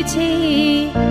一起。